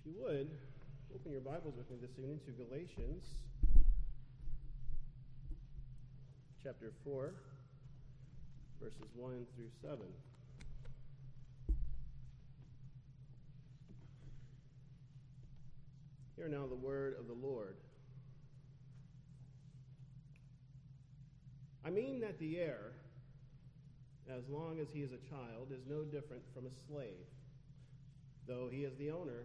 If you would, open your Bibles with me this evening to Galatians chapter 4, verses 1 through 7. Hear now the word of the Lord. I mean that the heir, as long as he is a child, is no different from a slave, though he is the owner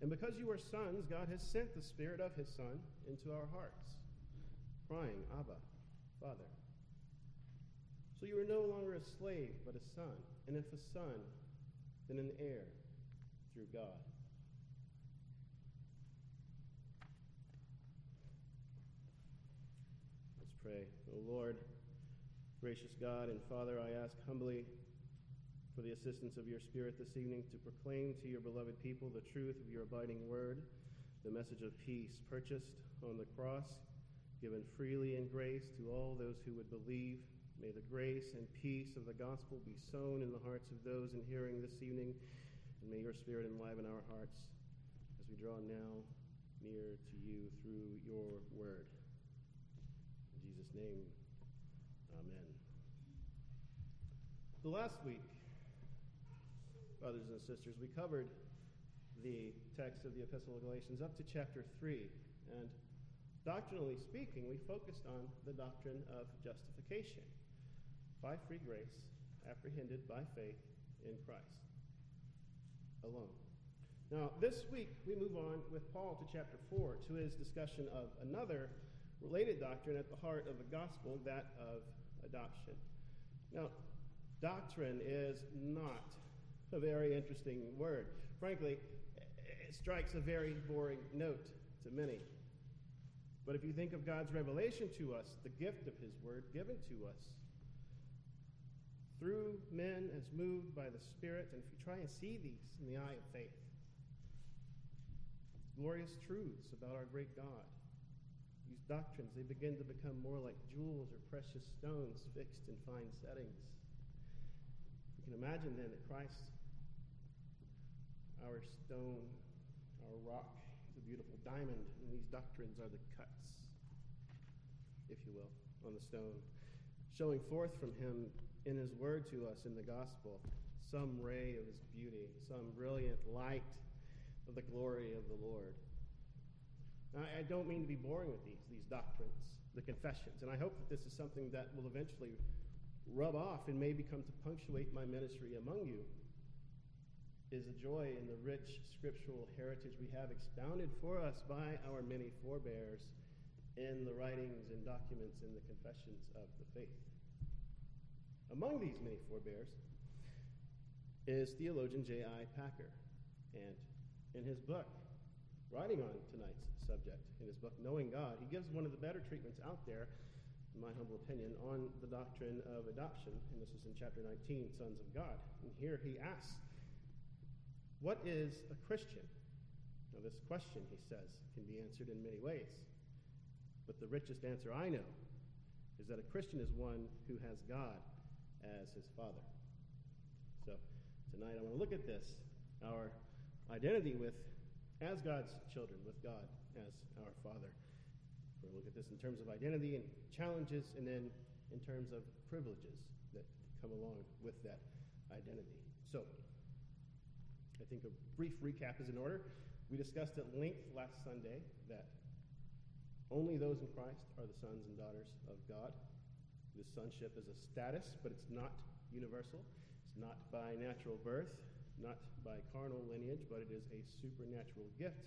And because you are sons, God has sent the Spirit of his Son into our hearts, crying, Abba, Father. So you are no longer a slave, but a son. And if a son, then an heir through God. Let's pray. O Lord, gracious God and Father, I ask humbly for the assistance of your Spirit this evening to proclaim to your beloved people the truth of your abiding word, the message of peace purchased on the cross, given freely in grace to all those who would believe. May the grace and peace of the gospel be sown in the hearts of those in hearing this evening, and may your Spirit enliven our hearts as we draw now near to you through your word. In Jesus' name, amen. The last week, brothers and sisters, we covered the text of the Epistle of Galatians up to chapter 3. And doctrinally speaking, we focused on the doctrine of justification by free grace, apprehended by faith in Christ alone. Now, this week, we move on with Paul to chapter 4 to his discussion of another related doctrine at the heart of the gospel, that of adoption. Now, doctrine is not a very interesting word. Frankly, it strikes a very boring note to many. But if you think of God's revelation to us, the gift of His Word given to us through men as moved by the Spirit, and if you try and see these in the eye of faith, glorious truths about our great God, these doctrines, they begin to become more like jewels or precious stones fixed in fine settings. You can imagine then that Christ our stone, our rock a beautiful diamond, and these doctrines are the cuts, if you will, on the stone, showing forth from him in his word to us in the gospel some ray of his beauty, some brilliant light of the glory of the Lord. Now, I don't mean to be boring with these, these doctrines, the confessions, and I hope that this is something that will eventually rub off and maybe come to punctuate my ministry among you is a joy in the rich scriptural heritage we have expounded for us by our many forebears in the writings and documents in the confessions of the faith. Among these many forebears is theologian J.I. Packer. And in his book, writing on tonight's subject, in his book, Knowing God, he gives one of the better treatments out there, in my humble opinion, on the doctrine of adoption. And this is in chapter 19, Sons of God. And here he asks, what is a Christian? Now, this question, he says, can be answered in many ways. But the richest answer I know is that a Christian is one who has God as his Father. So, tonight I want to look at this our identity with, as God's children, with God as our Father. We're going to look at this in terms of identity and challenges, and then in terms of privileges that come along with that identity. So, I think a brief recap is in order. We discussed at length last Sunday that only those in Christ are the sons and daughters of God. This sonship is a status, but it's not universal. It's not by natural birth, not by carnal lineage, but it is a supernatural gift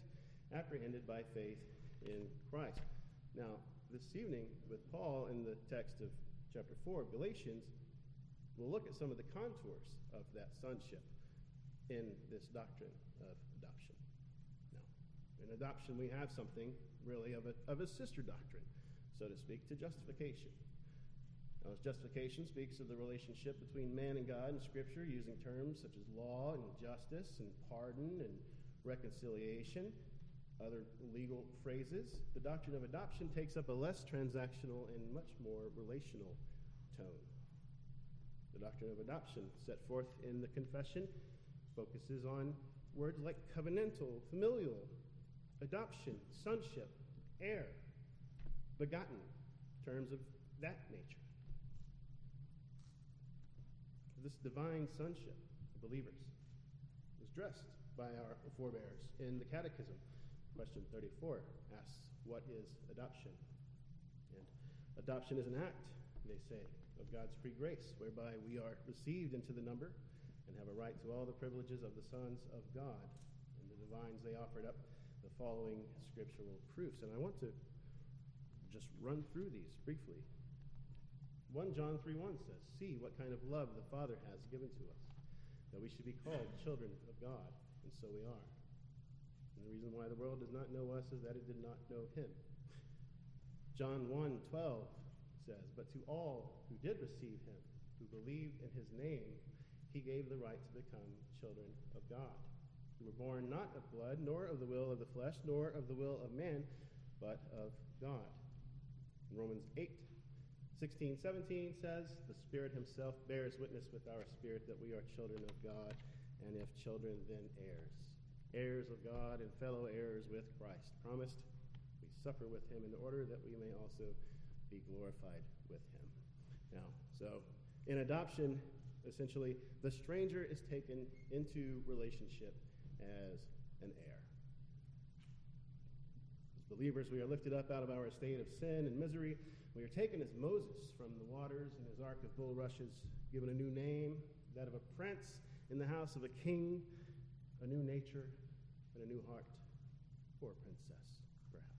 apprehended by faith in Christ. Now, this evening, with Paul in the text of chapter 4 of Galatians, we'll look at some of the contours of that sonship in this doctrine of adoption. Now, In adoption, we have something really of a, of a sister doctrine, so to speak, to justification. Now, as justification speaks of the relationship between man and God in Scripture using terms such as law and justice and pardon and reconciliation, other legal phrases. The doctrine of adoption takes up a less transactional and much more relational tone. The doctrine of adoption, set forth in the confession, focuses on words like covenantal, familial, adoption, sonship, heir, begotten, terms of that nature. This divine sonship of believers is dressed by our forebears in the Catechism. Question 34 asks, What is adoption? And adoption is an act, they say, of God's free grace, whereby we are received into the number and have a right to all the privileges of the sons of God. And the divines, they offered up the following scriptural proofs. And I want to just run through these briefly. 1 John 3 1 says, See what kind of love the Father has given to us, that we should be called children of God, and so we are. And the reason why the world does not know us is that it did not know him. John 1 12 says, But to all who did receive him, who believed in his name, he gave the right to become children of God, We were born not of blood, nor of the will of the flesh, nor of the will of man, but of God. Romans 8 16, 17 says, The Spirit Himself bears witness with our spirit that we are children of God, and if children, then heirs. Heirs of God and fellow heirs with Christ. Promised we suffer with Him in order that we may also be glorified with Him. Now, so in adoption, essentially, the stranger is taken into relationship as an heir. As believers, we are lifted up out of our state of sin and misery we are taken as Moses from the waters in his ark of bulrushes, given a new name, that of a prince in the house of a king, a new nature, and a new heart. Or a princess, perhaps.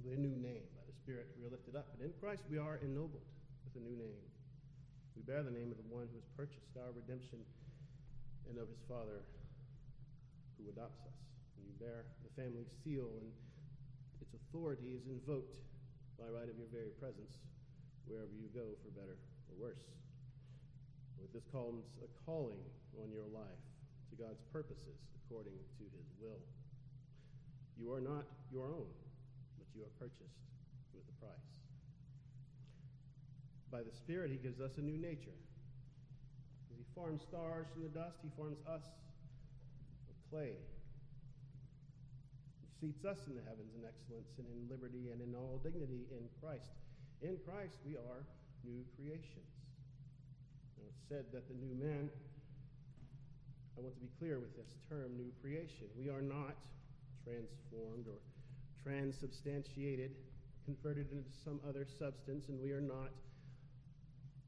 With a new name. By the Spirit, we are lifted up. And in Christ, we are ennobled with a new name. We bear the name of the one who has purchased our redemption and of his Father who adopts us. And you bear the family seal and its authority is invoked by right of your very presence wherever you go, for better or worse. With this comes a calling on your life to God's purposes according to his will. You are not your own, but you are purchased with a price. By the Spirit, he gives us a new nature. As he forms stars from the dust, he forms us of clay He seats us in the heavens in excellence and in liberty and in all dignity in Christ. In Christ, we are new creations. Now, it's said that the new man, I want to be clear with this term, new creation. We are not transformed or transubstantiated, converted into some other substance, and we are not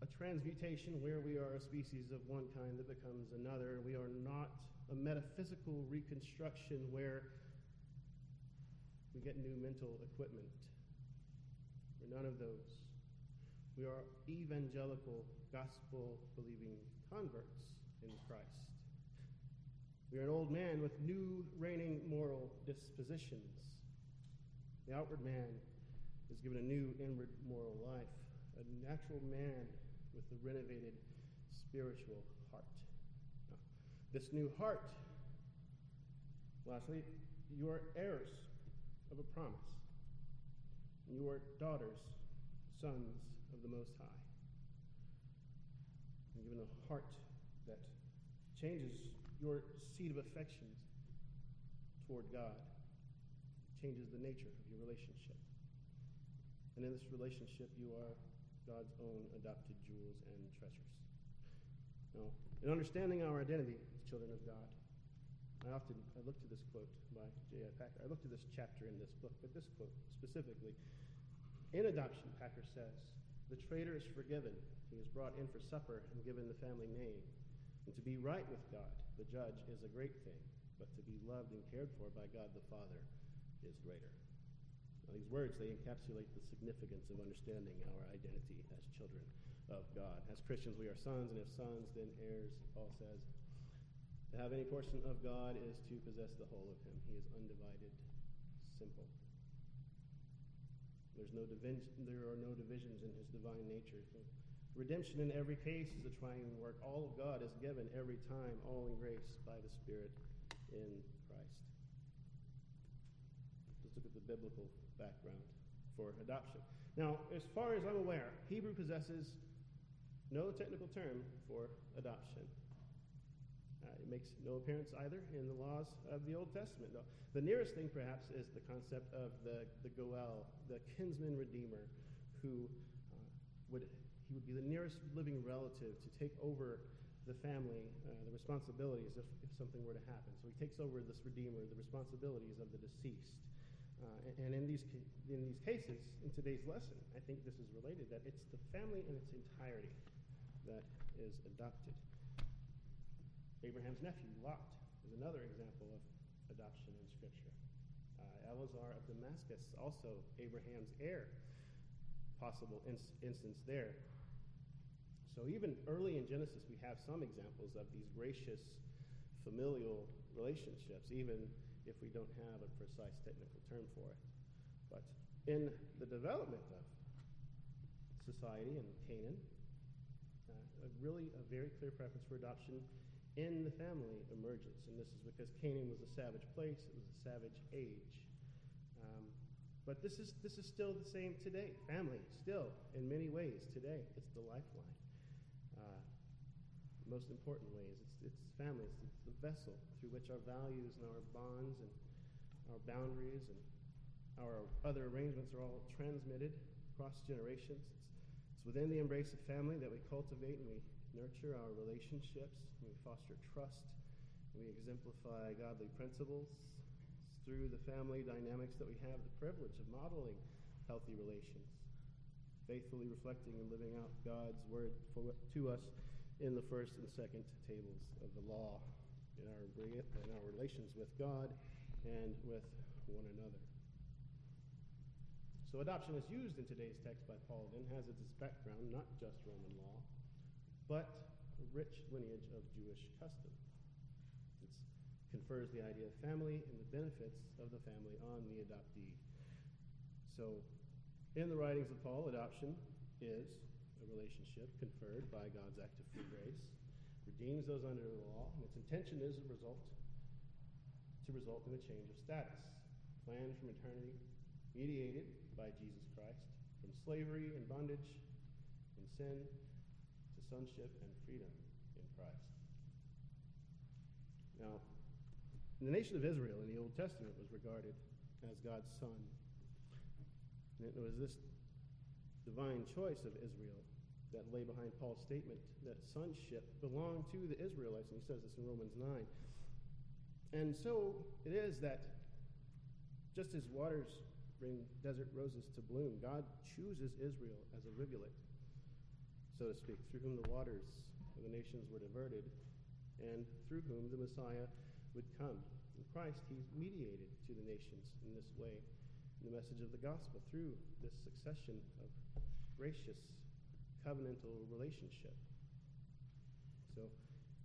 a transmutation where we are a species of one kind that becomes another. We are not a metaphysical reconstruction where we get new mental equipment. We're none of those. We are evangelical, gospel believing converts in Christ. We are an old man with new reigning moral dispositions. The outward man is given a new inward moral life, a natural man with a renovated spiritual heart. Now, this new heart, lastly, you are heirs of a promise. You are daughters, sons of the Most High. And given a heart that changes your seat of affections toward God, changes the nature of your relationship. And in this relationship, you are God's own adopted jewels and treasures. Now, in understanding our identity as children of God, I often I look to this quote by J.I. Packer. I look to this chapter in this book, but this quote specifically. In adoption, Packer says, the traitor is forgiven. He is brought in for supper and given the family name. And to be right with God, the judge, is a great thing, but to be loved and cared for by God the Father is greater. Now, these words, they encapsulate the significance of understanding our identity as children of God. As Christians, we are sons, and if sons, then heirs, Paul says, To have any portion of God is to possess the whole of him. He is undivided, simple. There's no division, there are no divisions in his divine nature. Redemption in every case is a triune work. All of God is given every time, all in grace by the Spirit in Christ. Let's look at the biblical background for adoption. Now, as far as I'm aware, Hebrew possesses no technical term for adoption. Uh, it makes no appearance either in the laws of the Old Testament. No. The nearest thing, perhaps, is the concept of the, the Goel, the kinsman redeemer, who uh, would he would be the nearest living relative to take over the family, uh, the responsibilities if, if something were to happen. So he takes over this redeemer, the responsibilities of the deceased. Uh, and in these, in these cases, in today's lesson, I think this is related that it's the family in its entirety that is adopted. Abraham's nephew, Lot, is another example of adoption in Scripture. Uh, of Damascus, also Abraham's heir, possible ins- instance there. So even early in Genesis, we have some examples of these gracious familial relationships, even if we don't have a precise technical term for it. But in the development of society in Canaan, uh, a really a very clear preference for adoption in the family emerges. And this is because Canaan was a savage place, it was a savage age. Um, but this is, this is still the same today. Family, still, in many ways, today, it's the lifeline. Most important ways, it's, it's it's, the vessel through which our values and our bonds and our boundaries and our other arrangements are all transmitted across generations. It's, it's within the embrace of family that we cultivate and we nurture our relationships, we foster trust, we exemplify godly principles. It's through the family dynamics that we have the privilege of modeling healthy relations, faithfully reflecting and living out God's word for, to us in the first and second tables of the law in our, in our relations with God and with one another. So adoption is used in today's text by Paul and has its background not just Roman law, but a rich lineage of Jewish custom. It confers the idea of family and the benefits of the family on the adoptee. So, in the writings of Paul, adoption is a relationship conferred by God's act of free grace, redeems those under the law, and its intention is a result to result in a change of status, planned from eternity, mediated by Jesus Christ, from slavery and bondage and sin to sonship and freedom in Christ. Now, the nation of Israel in the Old Testament was regarded as God's son. And it was this divine choice of Israel that lay behind Paul's statement that sonship belonged to the Israelites, and he says this in Romans 9. And so it is that just as waters bring desert roses to bloom, God chooses Israel as a rivulet so to speak, through whom the waters of the nations were diverted, and through whom the Messiah would come. In Christ, he's mediated to the nations in this way, in the message of the gospel, through this succession of gracious covenantal relationship. So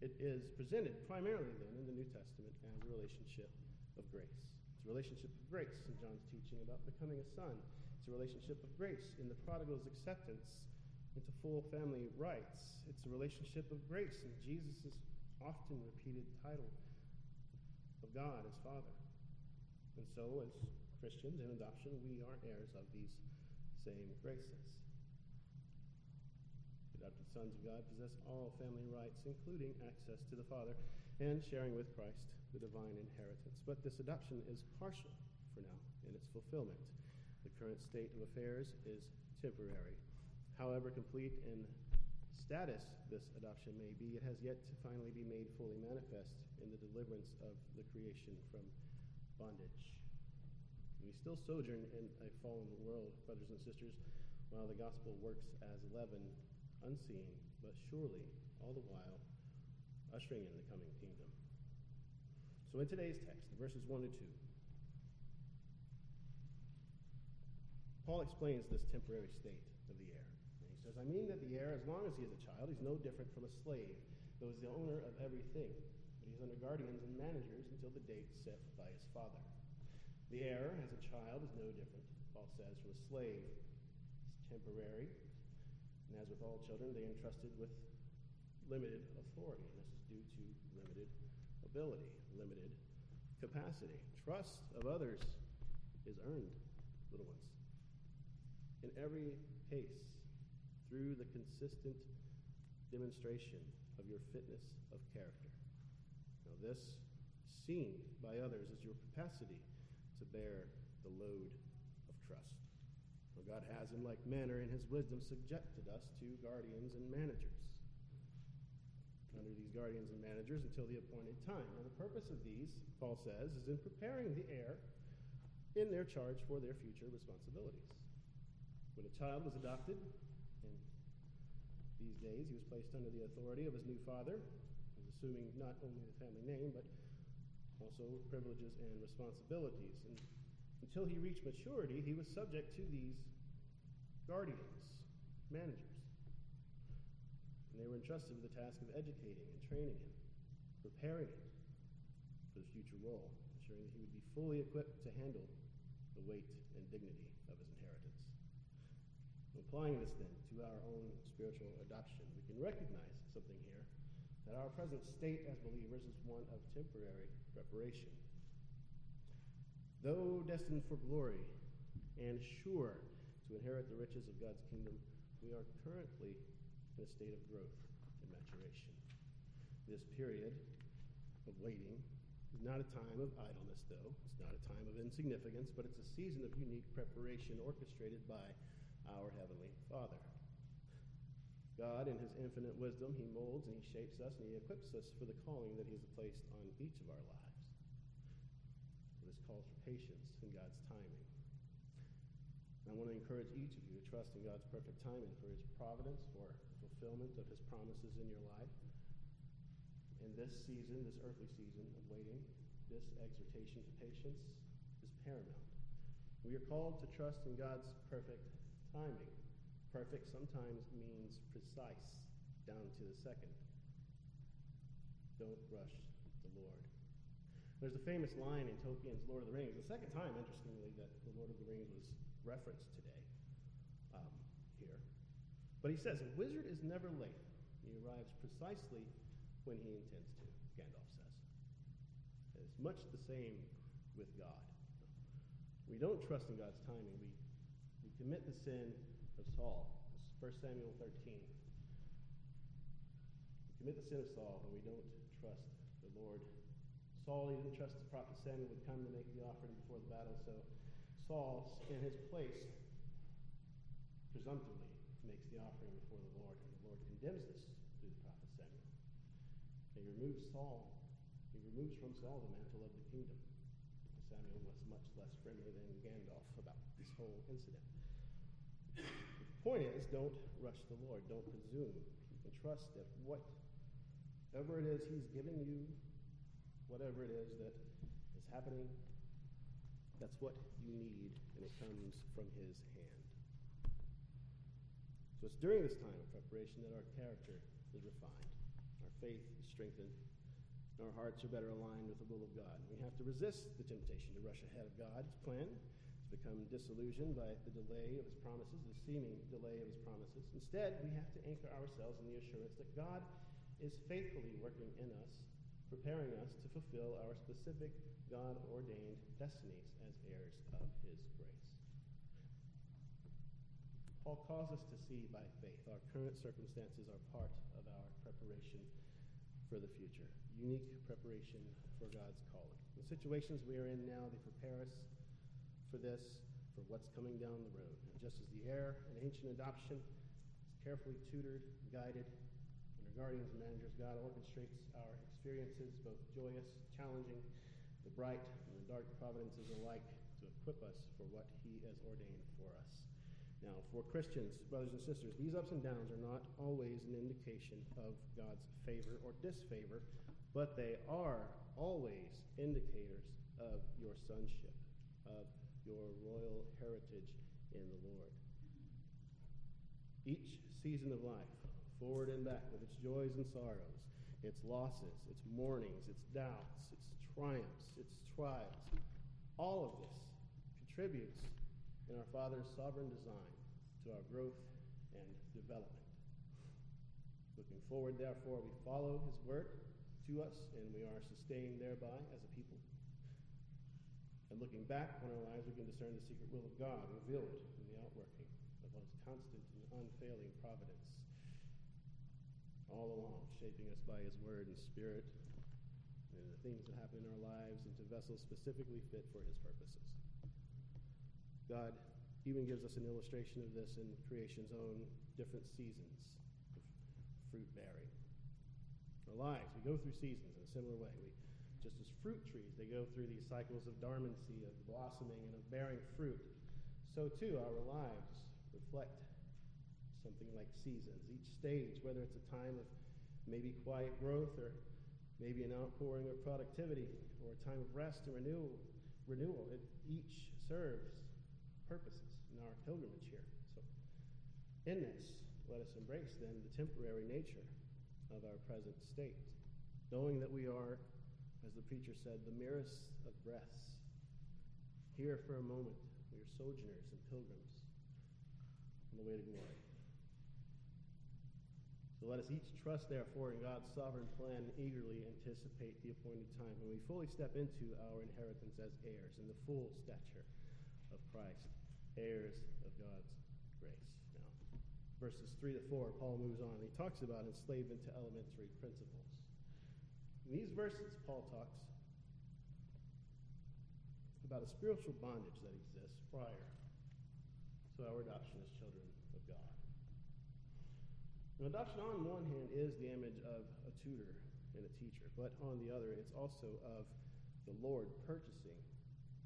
it is presented primarily then in the New Testament as a relationship of grace. It's a relationship of grace in John's teaching about becoming a son. It's a relationship of grace in the prodigal's acceptance into full family rights. It's a relationship of grace in Jesus' often repeated title of God as Father. And so, as Christians in adoption, we are heirs of these same graces. Adopted sons of God possess all family rights, including access to the Father and sharing with Christ the divine inheritance. But this adoption is partial for now in its fulfillment. The current state of affairs is temporary. However complete in status this adoption may be, it has yet to finally be made fully manifest in the deliverance of the creation from bondage. We still sojourn in a fallen world, brothers and sisters, while the gospel works as leaven, unseen, but surely, all the while, ushering in the coming kingdom. So in today's text, verses 1 to 2, Paul explains this temporary state of the heir. And he says, I mean that the heir, as long as he is a child, he's no different from a slave, though he's the owner of everything. But he's under guardians and managers until the date set by his father. The heir, as a child, is no different, Paul says, from a slave. It's temporary, and as with all children, they entrusted with limited authority, and this is due to limited ability, limited capacity. Trust of others is earned, little ones. In every case, through the consistent demonstration of your fitness of character. Now, this, seen by others, is your capacity to bear the load of trust. For God has, in like manner, in his wisdom, subjected us to guardians and managers. Under these guardians and managers until the appointed time. Now, the purpose of these, Paul says, is in preparing the heir in their charge for their future responsibilities. When a child was adopted, in these days he was placed under the authority of his new father, assuming not only the family name, but also privileges and responsibilities. And until he reached maturity, he was subject to these guardians, managers. And they were entrusted with the task of educating and training him, preparing him for the future role, ensuring that he would be fully equipped to handle the weight and dignity of his inheritance. Applying this then to our own spiritual adoption, we can recognize something here that our present state as believers is one of temporary preparation. Though destined for glory and sure to inherit the riches of God's kingdom, we are currently in a state of growth and maturation. This period of waiting is not a time of idleness, though. It's not a time of insignificance, but it's a season of unique preparation orchestrated by our Heavenly Father. God, in His infinite wisdom, He molds and He shapes us and He equips us for the calling that He has placed on each of our lives. Calls for patience in God's timing. And I want to encourage each of you to trust in God's perfect timing for His providence, for fulfillment of His promises in your life. In this season, this earthly season of waiting, this exhortation to patience is paramount. We are called to trust in God's perfect timing. Perfect sometimes means precise, down to the second. Don't rush the Lord. There's a famous line in Tolkien's Lord of the Rings, the second time, interestingly, that the Lord of the Rings was referenced today um, here. But he says, A wizard is never late. He arrives precisely when he intends to, Gandalf says. It's much the same with God. We don't trust in God's timing. We, we commit the sin of Saul. This 1 Samuel 13. We commit the sin of Saul when we don't trust the Lord. Saul, he didn't trust the prophet Samuel would come to make the offering before the battle, so Saul, in his place, presumptively makes the offering before the Lord, and the Lord condemns this through the prophet Samuel. He removes Saul, he removes from Saul the mantle of the kingdom. Samuel was much less friendly than Gandalf about this whole incident. The point is, don't rush the Lord. Don't presume. You can trust that whatever it is He's giving you, whatever it is that is happening, that's what you need, and it comes from His hand. So it's during this time of preparation that our character is refined, our faith is strengthened, and our hearts are better aligned with the will of God. We have to resist the temptation to rush ahead of God's plan, to become disillusioned by the delay of His promises, the seeming delay of His promises. Instead, we have to anchor ourselves in the assurance that God is faithfully working in us, preparing us to fulfill our specific God ordained destinies as heirs of His grace. Paul calls us to see by faith our current circumstances are part of our preparation for the future. Unique preparation for God's calling. The situations we are in now, they prepare us for this, for what's coming down the road. And just as the heir an ancient adoption is carefully tutored, guided, guardians and managers, God orchestrates our experiences, both joyous, challenging, the bright and the dark providences alike, to equip us for what He has ordained for us. Now, for Christians, brothers and sisters, these ups and downs are not always an indication of God's favor or disfavor, but they are always indicators of your sonship, of your royal heritage in the Lord. Each season of life, forward and back, with its joys and sorrows, its losses, its mournings, its doubts, its triumphs, its trials. All of this contributes in our Father's sovereign design to our growth and development. Looking forward, therefore, we follow his word to us, and we are sustained thereby as a people. And looking back on our lives, we can discern the secret will of God revealed in the outworking of his constant and unfailing providence all along, shaping us by his word and spirit and the things that happen in our lives into vessels specifically fit for his purposes. God even gives us an illustration of this in creation's own different seasons of fruit bearing. Our lives, we go through seasons in a similar way. We, just as fruit trees, they go through these cycles of dormancy, of blossoming, and of bearing fruit. So too, our lives reflect something like seasons. Each stage, whether it's a time of maybe quiet growth or maybe an outpouring of productivity or a time of rest and renewal, renewal it each serves purposes in our pilgrimage here. So, in this, let us embrace then the temporary nature of our present state, knowing that we are, as the preacher said, the merest of breaths. Here for a moment, we are sojourners and pilgrims on the way to glory. Let us each trust, therefore, in God's sovereign plan and eagerly anticipate the appointed time when we fully step into our inheritance as heirs in the full stature of Christ, heirs of God's grace. Now, verses 3 to 4, Paul moves on. He talks about enslavement to elementary principles. In these verses, Paul talks about a spiritual bondage that exists prior to our adoption as children now, adoption, on one hand, is the image of a tutor and a teacher, but on the other, it's also of the Lord purchasing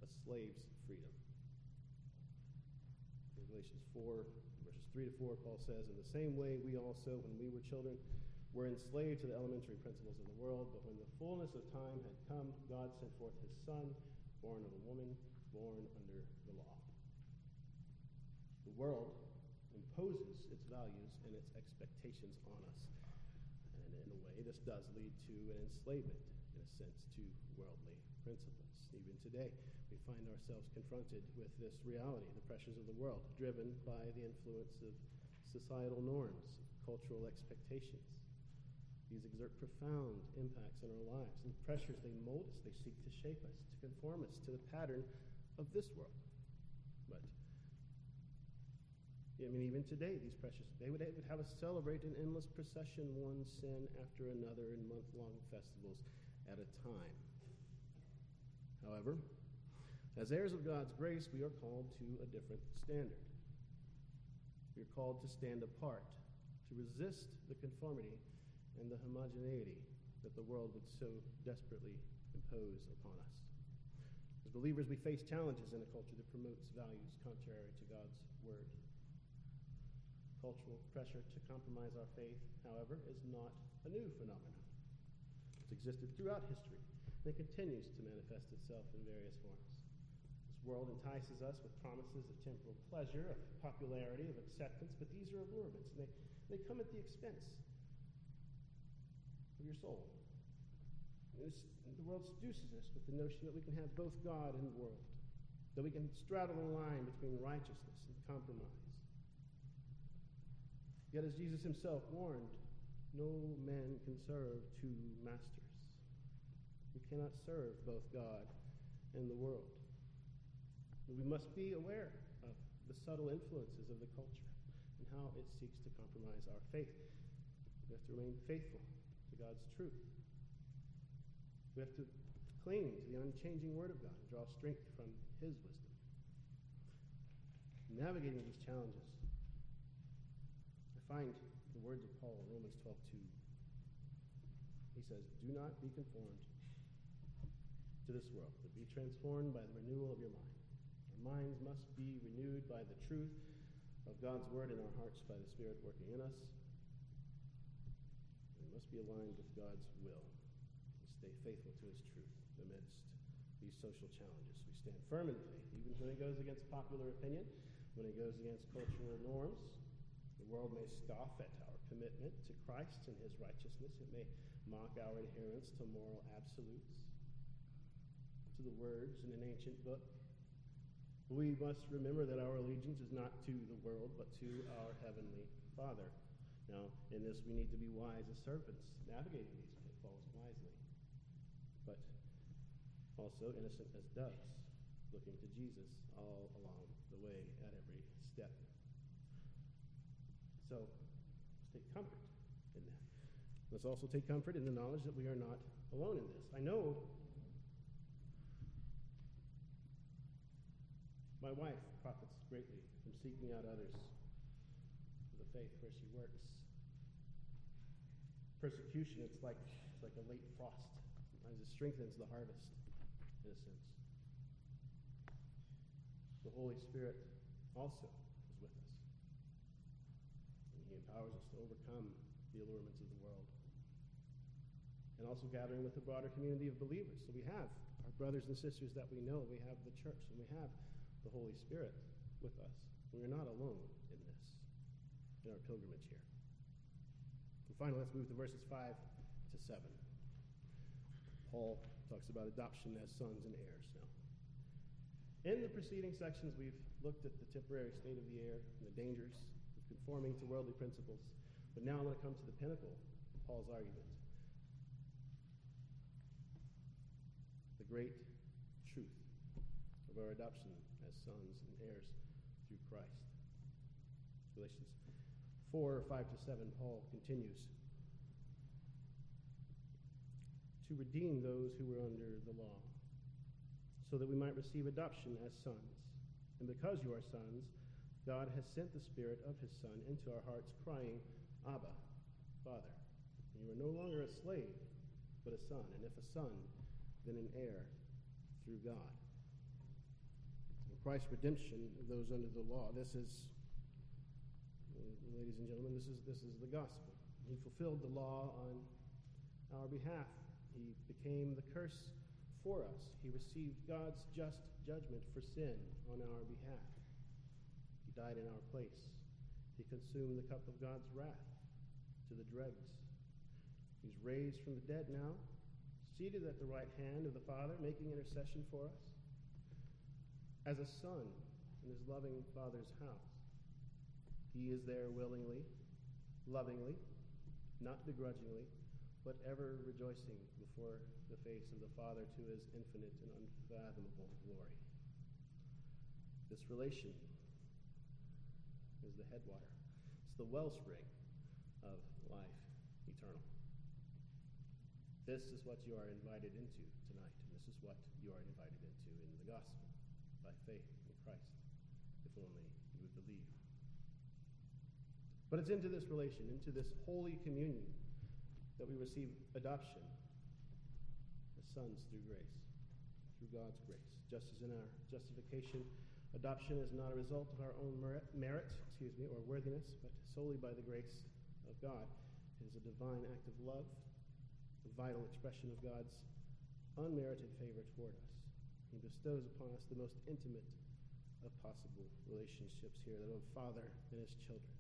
a slave's freedom. In Galatians 4, verses 3 to 4, Paul says, In the same way, we also, when we were children, were enslaved to the elementary principles of the world, but when the fullness of time had come, God sent forth his Son, born of a woman, born under the law. The world imposes its values and its expectations on us. And in a way, this does lead to an enslavement, in a sense, to worldly principles. Even today, we find ourselves confronted with this reality, the pressures of the world, driven by the influence of societal norms, cultural expectations. These exert profound impacts on our lives. And pressures, they mold us, they seek to shape us, to conform us to the pattern of this world. I mean, even today, these precious, they would, they would have us celebrate an endless procession, one sin after another, in month long festivals at a time. However, as heirs of God's grace, we are called to a different standard. We are called to stand apart, to resist the conformity and the homogeneity that the world would so desperately impose upon us. As believers, we face challenges in a culture that promotes values contrary to God's word. Cultural pressure to compromise our faith, however, is not a new phenomenon. It's existed throughout history, and it continues to manifest itself in various forms. This world entices us with promises of temporal pleasure, of popularity, of acceptance, but these are allurements, and they, they come at the expense of your soul. the world seduces us with the notion that we can have both God and the world, that we can straddle the line between righteousness and compromise Yet, as Jesus himself warned, no man can serve two masters. We cannot serve both God and the world. We must be aware of the subtle influences of the culture and how it seeks to compromise our faith. We have to remain faithful to God's truth. We have to cling to the unchanging Word of God and draw strength from His wisdom. Navigating these challenges find the words of Paul in Romans 12 2. He says, Do not be conformed to this world, but be transformed by the renewal of your mind. Our minds must be renewed by the truth of God's word in our hearts by the Spirit working in us. We must be aligned with God's will and stay faithful to his truth amidst these social challenges. We stand firm in faith, even when it goes against popular opinion, when it goes against cultural norms, world may scoff at our commitment to Christ and his righteousness. It may mock our adherence to moral absolutes, to the words in an ancient book. We must remember that our allegiance is not to the world, but to our heavenly Father. Now, in this, we need to be wise as serpents, navigating these pitfalls wisely, but also innocent as doves, looking to Jesus all along the way at every step. So, let's take comfort in that. Let's also take comfort in the knowledge that we are not alone in this. I know my wife profits greatly from seeking out others for the faith where she works. Persecution, it's like, it's like a late frost. Sometimes it strengthens the harvest, in a sense. The Holy Spirit also He empowers us to overcome the allurements of the world. And also gathering with the broader community of believers. So we have our brothers and sisters that we know, we have the church, and we have the Holy Spirit with us. We are not alone in this, in our pilgrimage here. And finally, let's move to verses 5 to 7. Paul talks about adoption as sons and heirs now. In the preceding sections, we've looked at the temporary state of the heir and the dangers conforming to worldly principles. But now I want to come to the pinnacle of Paul's argument. The great truth of our adoption as sons and heirs through Christ. Galatians 4 5 to 7, Paul continues to redeem those who were under the law, so that we might receive adoption as sons. And because you are sons, God has sent the Spirit of His Son into our hearts, crying, Abba, Father. And you are no longer a slave, but a son. And if a son, then an heir through God. Christ's redemption of those under the law. This is, ladies and gentlemen, this is, this is the gospel. He fulfilled the law on our behalf. He became the curse for us. He received God's just judgment for sin on our behalf. Died in our place. He consumed the cup of God's wrath to the dregs. He's raised from the dead now, seated at the right hand of the Father, making intercession for us as a son in his loving Father's house. He is there willingly, lovingly, not begrudgingly, but ever rejoicing before the face of the Father to his infinite and unfathomable glory. This relation is the headwater, it's the wellspring of life eternal. This is what you are invited into tonight, and this is what you are invited into in the gospel by faith in Christ, if only you would believe. But it's into this relation, into this holy communion, that we receive adoption as sons through grace, through God's grace. Just as in our justification, adoption is not a result of our own merit, merit excuse me, or worthiness, but solely by the grace of God. It is a divine act of love, a vital expression of God's unmerited favor toward us. He bestows upon us the most intimate of possible relationships here, that of a father and his children.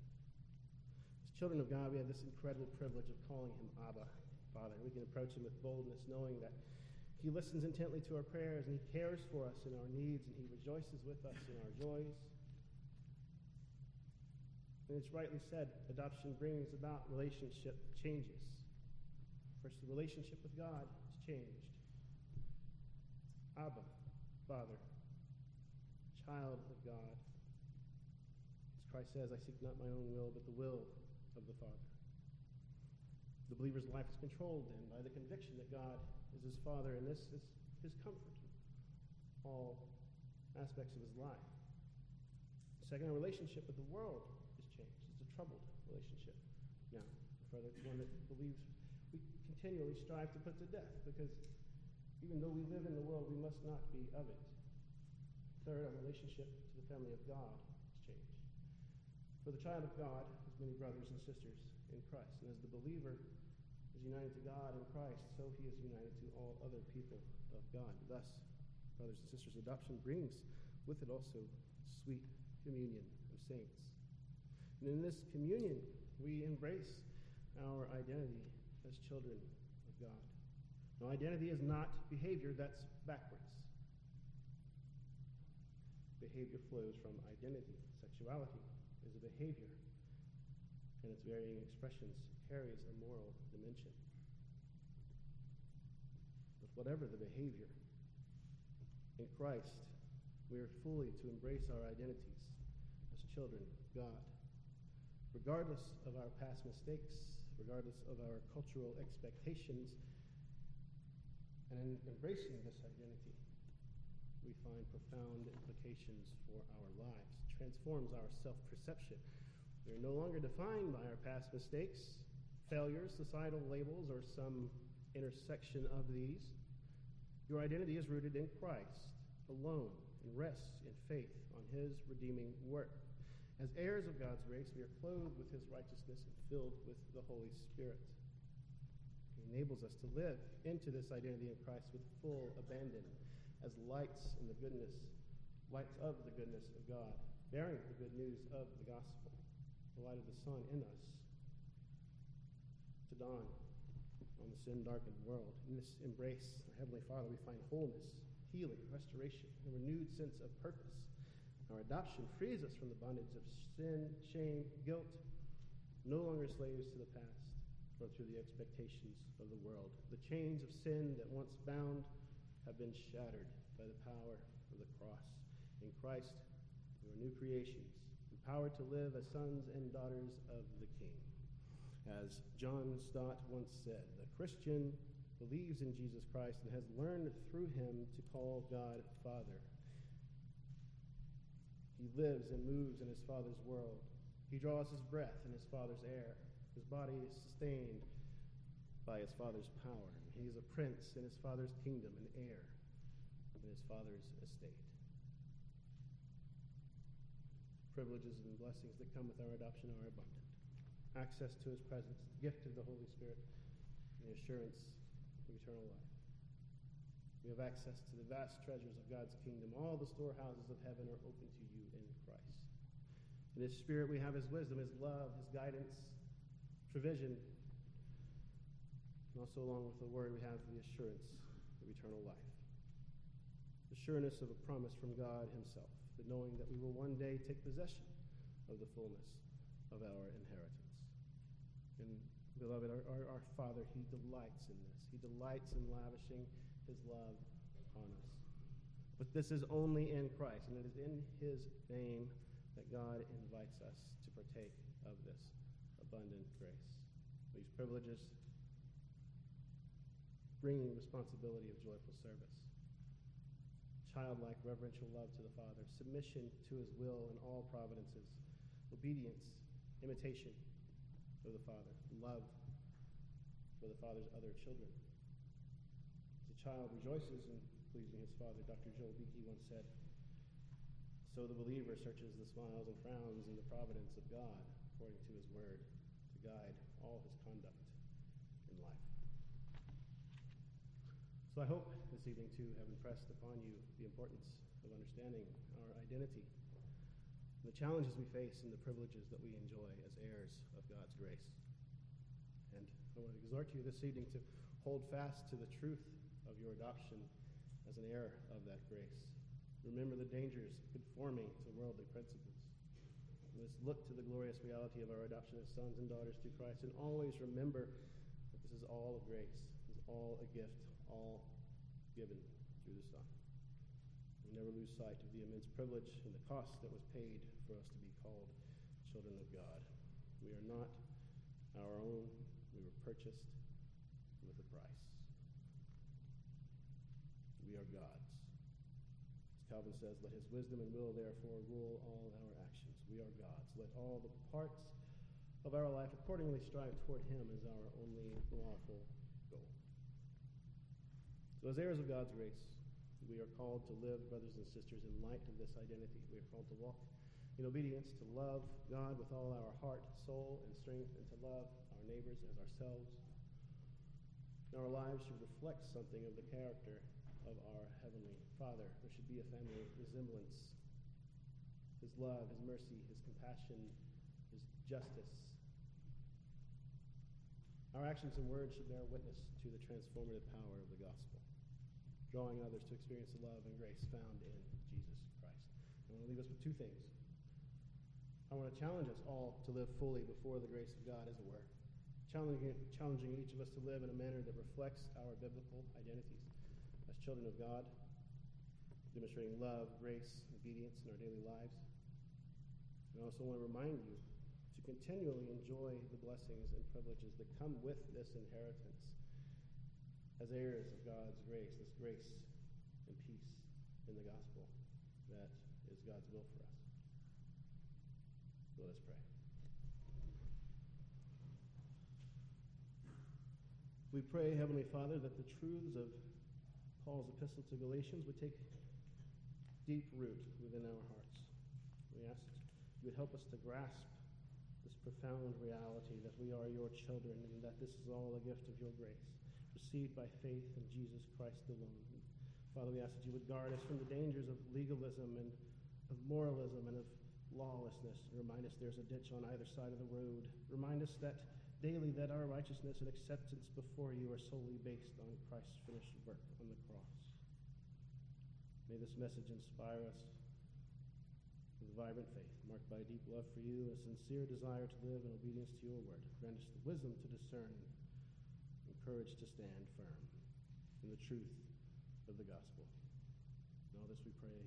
As children of God, we have this incredible privilege of calling him Abba, Father. We can approach him with boldness, knowing that he listens intently to our prayers and he cares for us in our needs and he rejoices with us in our joys. And it's rightly said, adoption brings about relationship changes. First, the relationship with God is changed. Abba, Father, child of God. As Christ says, I seek not my own will, but the will of the Father. The believer's life is controlled then by the conviction that God is his Father, and this is his comfort all aspects of his life. Second, our relationship with the world is changed. It's a troubled relationship now. Further, it's one that believes we continually strive to put to death because even though we live in the world, we must not be of it. Third, our relationship to the family of God has changed. For the child of God has many brothers and sisters in Christ. And as the believer is united to God in Christ, so he is united to all other people of God. Thus, brothers and sisters, adoption brings with it also sweet communion of saints. And in this communion, we embrace our identity as children of God. Now, identity is not behavior that's backwards. Behavior flows from identity. Sexuality is a behavior, and its varying expressions carries a moral dimension. But whatever the behavior, in Christ, we are fully to embrace our identities as children of God. Regardless of our past mistakes, regardless of our cultural expectations, and in embracing this identity, we find profound implications for our lives, It transforms our self perception. We are no longer defined by our past mistakes, failures, societal labels, or some intersection of these. Your identity is rooted in Christ alone and rests in faith on his redeeming work. As heirs of God's grace, we are clothed with his righteousness and filled with the Holy Spirit. He enables us to live into this identity in Christ with full abandon as lights in the goodness, lights of the goodness of God, bearing the good news of the gospel, the light of the sun in us, to dawn on the sin darkened world. In this embrace, our Heavenly Father, we find wholeness, healing, restoration, a renewed sense of purpose our adoption frees us from the bondage of sin, shame, guilt, no longer slaves to the past or to the expectations of the world. The chains of sin that once bound have been shattered by the power of the cross. In Christ, we are new creations, empowered to live as sons and daughters of the King. As John Stott once said, the Christian believes in Jesus Christ and has learned through him to call God Father. He lives and moves in his Father's world. He draws his breath in his Father's air. His body is sustained by his Father's power. He is a prince in his Father's kingdom, an heir in his Father's estate. Privileges and blessings that come with our adoption are abundant. Access to his presence, the gift of the Holy Spirit, and the assurance of eternal life. We have access to the vast treasures of God's kingdom. All the storehouses of heaven are open to you in Christ. In His Spirit, we have His wisdom, His love, His guidance, provision. And also, along with the Word, we have the assurance of eternal life. The sureness of a promise from God Himself, the knowing that we will one day take possession of the fullness of our inheritance. And, beloved, our, our, our Father, He delights in this. He delights in lavishing his love on us. But this is only in Christ, and it is in his name that God invites us to partake of this abundant grace. These privileges bringing responsibility of joyful service, childlike reverential love to the Father, submission to his will in all providences, obedience, imitation of the Father, love for the Father's other children The child rejoices in pleasing his father. Dr. Joel Beeke once said, So the believer searches the smiles and frowns in the providence of God according to his word to guide all his conduct in life. So I hope this evening, too, have impressed upon you the importance of understanding our identity, the challenges we face, and the privileges that we enjoy as heirs of God's grace. And I want to exhort you this evening to hold fast to the truth of your adoption as an heir of that grace. Remember the dangers of conforming to worldly principles. Let's look to the glorious reality of our adoption as sons and daughters through Christ, and always remember that this is all of grace. This is all a gift, all given through the Son. Never lose sight of the immense privilege and the cost that was paid for us to be called children of God. We are not our own. We were purchased with a price. we are God's. As Calvin says, let his wisdom and will therefore rule all our actions. We are God's. Let all the parts of our life accordingly strive toward him as our only lawful goal. So as heirs of God's grace, we are called to live, brothers and sisters, in light of this identity. We are called to walk in obedience, to love God with all our heart, soul, and strength, and to love our neighbors as ourselves. Our lives should reflect something of the character of our Heavenly Father. There should be a family resemblance. His love, His mercy, His compassion, His justice. Our actions and words should bear witness to the transformative power of the gospel, drawing others to experience the love and grace found in Jesus Christ. I want to leave us with two things. I want to challenge us all to live fully before the grace of God, as it were, challenging, challenging each of us to live in a manner that reflects our biblical identities as children of God, demonstrating love, grace, obedience in our daily lives. And I also want to remind you to continually enjoy the blessings and privileges that come with this inheritance as heirs of God's grace, this grace and peace in the gospel that is God's will for us. Let us pray. We pray, Heavenly Father, that the truths of Paul's epistle to Galatians would take deep root within our hearts. We ask you would help us to grasp this profound reality that we are your children and that this is all a gift of your grace, received by faith in Jesus Christ alone. Father, we ask that you would guard us from the dangers of legalism and of moralism and of lawlessness. Remind us there's a ditch on either side of the road. Remind us that daily that our righteousness and acceptance before you are solely based on Christ's finished work on the cross. May this message inspire us with vibrant faith, marked by a deep love for you, a sincere desire to live in obedience to your word. Grant us the wisdom to discern and courage to stand firm in the truth of the gospel. And all this we pray.